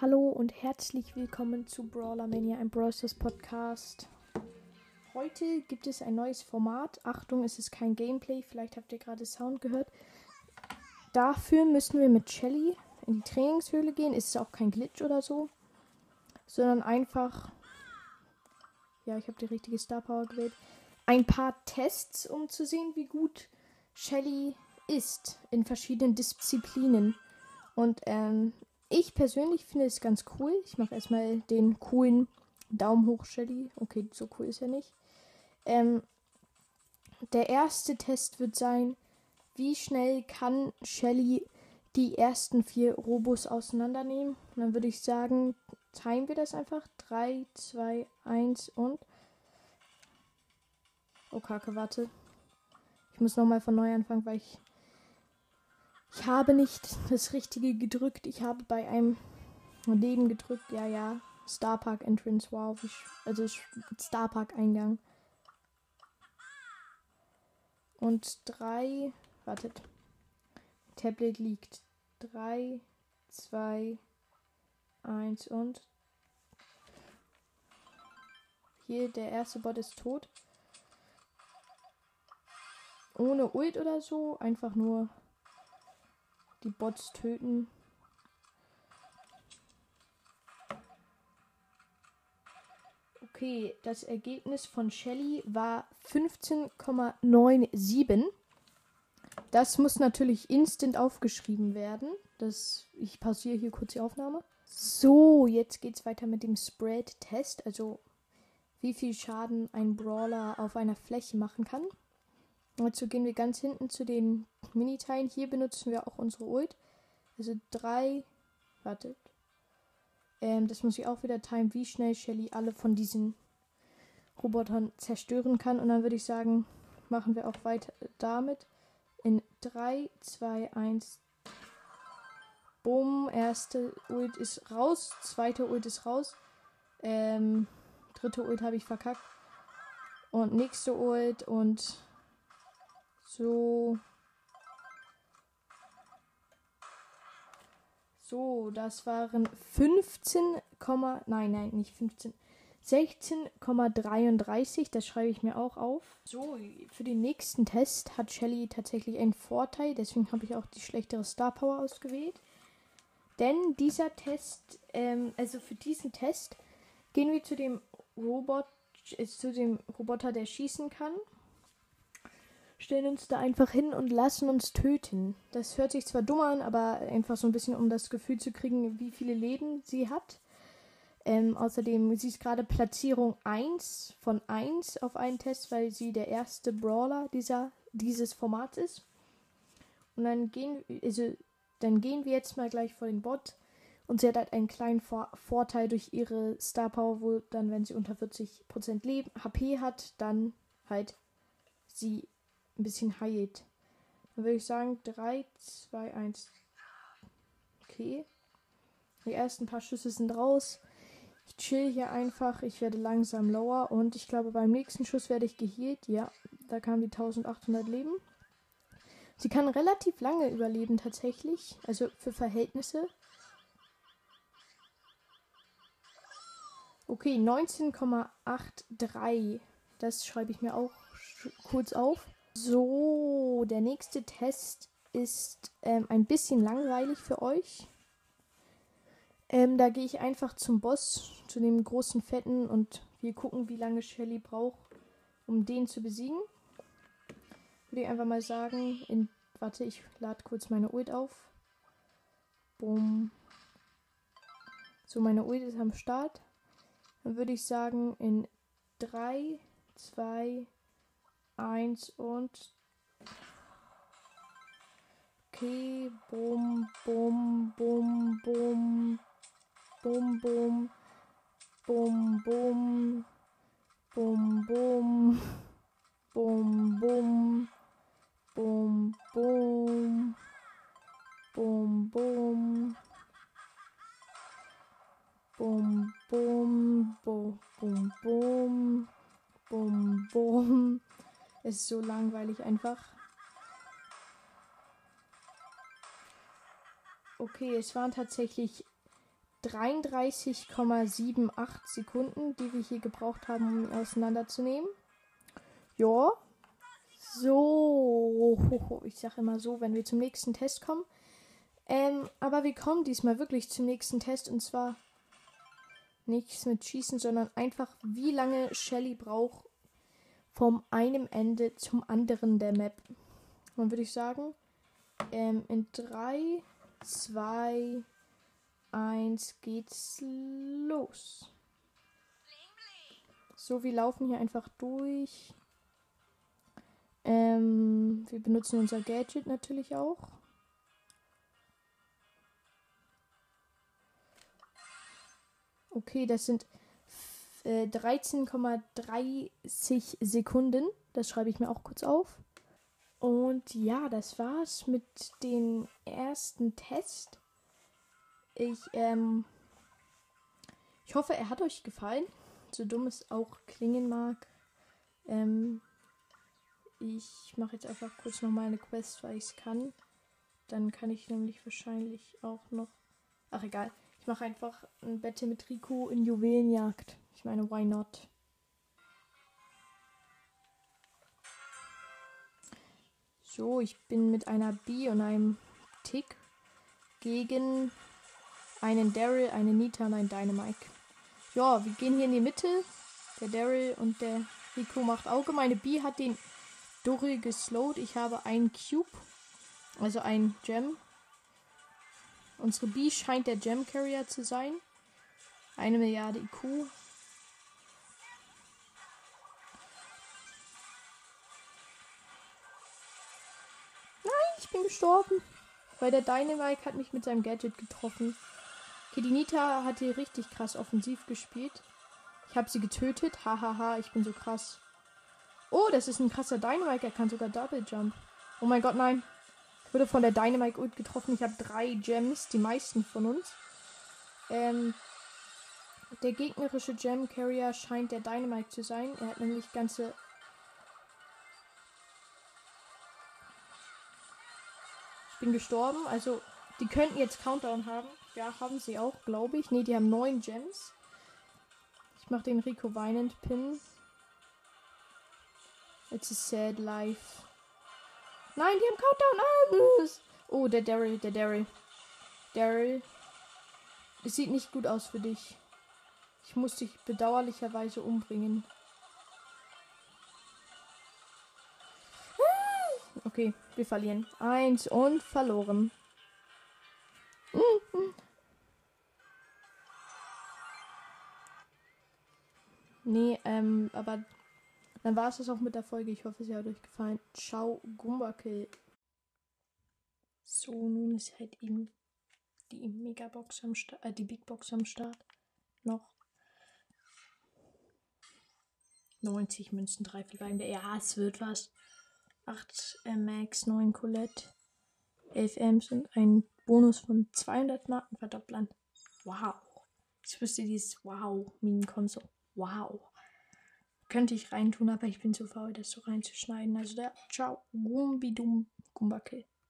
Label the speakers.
Speaker 1: Hallo und herzlich willkommen zu Brawler Mania, ein Brawlers Podcast. Heute gibt es ein neues Format. Achtung, es ist kein Gameplay, vielleicht habt ihr gerade Sound gehört. Dafür müssen wir mit Shelly in die Trainingshöhle gehen. Es ist auch kein Glitch oder so, sondern einfach. Ja, ich habe die richtige Star Power gewählt. Ein paar Tests, um zu sehen, wie gut Shelly ist in verschiedenen Disziplinen. Und ähm, ich persönlich finde es ganz cool. Ich mache erstmal den coolen Daumen hoch, Shelly. Okay, so cool ist er nicht. Ähm, der erste Test wird sein, wie schnell kann Shelly die ersten vier Robos auseinandernehmen. Und dann würde ich sagen, teilen wir das einfach. 3, 2, 1 und. Oh, Kacke, warte. Ich muss nochmal von neu anfangen, weil ich ich habe nicht das Richtige gedrückt. Ich habe bei einem Leben gedrückt. Ja, ja. Star Park Entrance. Wow. Also Star Park Eingang. Und drei. Wartet. Tablet liegt. Drei, zwei, eins und. Hier, der erste Bot ist tot. Ohne Ult oder so. Einfach nur die Bots töten. Okay, das Ergebnis von Shelly war 15,97. Das muss natürlich instant aufgeschrieben werden. Das, ich pausiere hier kurz die Aufnahme. So, jetzt geht es weiter mit dem Spread-Test. Also, wie viel Schaden ein Brawler auf einer Fläche machen kann. Dazu gehen wir ganz hinten zu den Miniteilen. Hier benutzen wir auch unsere Ult. Also drei. Wartet. Ähm, das muss ich auch wieder timen, wie schnell Shelly alle von diesen Robotern zerstören kann. Und dann würde ich sagen, machen wir auch weiter damit. In 3, 2, 1. Bumm. Erste Ult ist raus. Zweite Ult ist raus. Ähm, dritte Ult habe ich verkackt. Und nächste Ult und so. So, das waren 15, nein, nein, nicht 15. 16,33, das schreibe ich mir auch auf. So, für den nächsten Test hat Shelly tatsächlich einen Vorteil, deswegen habe ich auch die schlechtere Star Power ausgewählt. Denn dieser Test, ähm, also für diesen Test gehen wir zu dem Robot, äh, zu dem Roboter, der schießen kann stellen uns da einfach hin und lassen uns töten. Das hört sich zwar dumm an, aber einfach so ein bisschen, um das Gefühl zu kriegen, wie viele Leben sie hat. Ähm, außerdem, sie ist gerade Platzierung 1 von 1 auf einen Test, weil sie der erste Brawler dieser, dieses Formats ist. Und dann gehen, also, dann gehen wir jetzt mal gleich vor den Bot. Und sie hat halt einen kleinen Vor Vorteil durch ihre Star Power, wo dann, wenn sie unter 40% Leben, HP hat, dann halt sie ein bisschen heilt. Dann würde ich sagen 3, 2, 1. Okay. Die ersten paar Schüsse sind raus. Ich chill hier einfach. Ich werde langsam lower. Und ich glaube, beim nächsten Schuss werde ich geheilt. Ja, da kamen die 1800 Leben. Sie kann relativ lange überleben tatsächlich. Also für Verhältnisse. Okay, 19,83. Das schreibe ich mir auch kurz auf. So, der nächste Test ist ähm, ein bisschen langweilig für euch. Ähm, da gehe ich einfach zum Boss, zu dem großen Fetten und wir gucken, wie lange Shelly braucht, um den zu besiegen. Würde ich einfach mal sagen, in, warte, ich lade kurz meine Ult auf. Bumm. So, meine Ult ist am Start. Dann würde ich sagen, in 3, 2, 1 Eins und. Okay, bum, bum, bum, bum. Bum, bum. Bum, bum. Bum, bum. Es ist so langweilig einfach. Okay, es waren tatsächlich 33,78 Sekunden, die wir hier gebraucht haben, um ihn auseinanderzunehmen. Ja. So. Ich sage immer so, wenn wir zum nächsten Test kommen. Ähm, aber wir kommen diesmal wirklich zum nächsten Test und zwar nichts mit Schießen, sondern einfach, wie lange Shelly braucht vom einem Ende zum anderen der Map. Dann würde ich sagen, ähm, in 3, 2, 1 geht's los. So, wir laufen hier einfach durch. Ähm, wir benutzen unser Gadget natürlich auch. Okay, das sind äh, 13,30 Sekunden. Das schreibe ich mir auch kurz auf. Und ja, das war's mit dem ersten Test. Ich, ähm, ich hoffe, er hat euch gefallen. So dumm es auch klingen mag. Ähm, ich mache jetzt einfach kurz noch mal eine Quest, weil ich es kann. Dann kann ich nämlich wahrscheinlich auch noch. Ach egal. Mache einfach ein Bette mit Rico in Juwelenjagd. Ich meine, why not? So, ich bin mit einer B und einem Tick gegen einen Daryl, eine Nita und einen Dynamike. Ja, wir gehen hier in die Mitte. Der Daryl und der Rico macht Auge. Meine B hat den Doryl geslowt. Ich habe einen Cube, also ein Gem. Unsere B scheint der Gem Carrier zu sein. Eine Milliarde IQ. ich bin gestorben. Weil der Dynamite hat mich mit seinem Gadget getroffen. Okay, die Nita hat hier richtig krass offensiv gespielt. Ich habe sie getötet. Hahaha, ich bin so krass. Oh, das ist ein krasser Dynamite. Er kann sogar Double Jump. Oh mein Gott, nein. Ich wurde von der Dynamite Ult getroffen. Ich habe drei Gems, die meisten von uns. Ähm, der gegnerische Gem Carrier scheint der Dynamite zu sein. Er hat nämlich ganze bin gestorben. Also, die könnten jetzt Countdown haben. Ja, haben sie auch, glaube ich. Ne, die haben neun Gems. Ich mache den Rico weinend Pin. It's a sad life. Nein, die haben Countdown alles. Oh, der Daryl, der Daryl. Daryl. Es sieht nicht gut aus für dich. Ich muss dich bedauerlicherweise umbringen. Okay, wir verlieren. Eins und verloren. Nee, ähm, aber dann war es das auch mit der Folge. Ich hoffe, sie hat euch gefallen. Ciao, Gumbakill. So, nun ist halt eben die Megabox am Start, äh, die Big Box am Start. Noch 90 Münzen, 3 verbleibende. Ja, es wird was. 8 äh, Max, 9 Colette, 11 Ms und ein Bonus von 200 Marken verdopplern. Wow. Ich wüsste dieses Wow Minenkonsole. Wow. Könnte ich reintun, aber ich bin zu faul, das so reinzuschneiden. Also da, ciao. Gumbidum Gumbacke.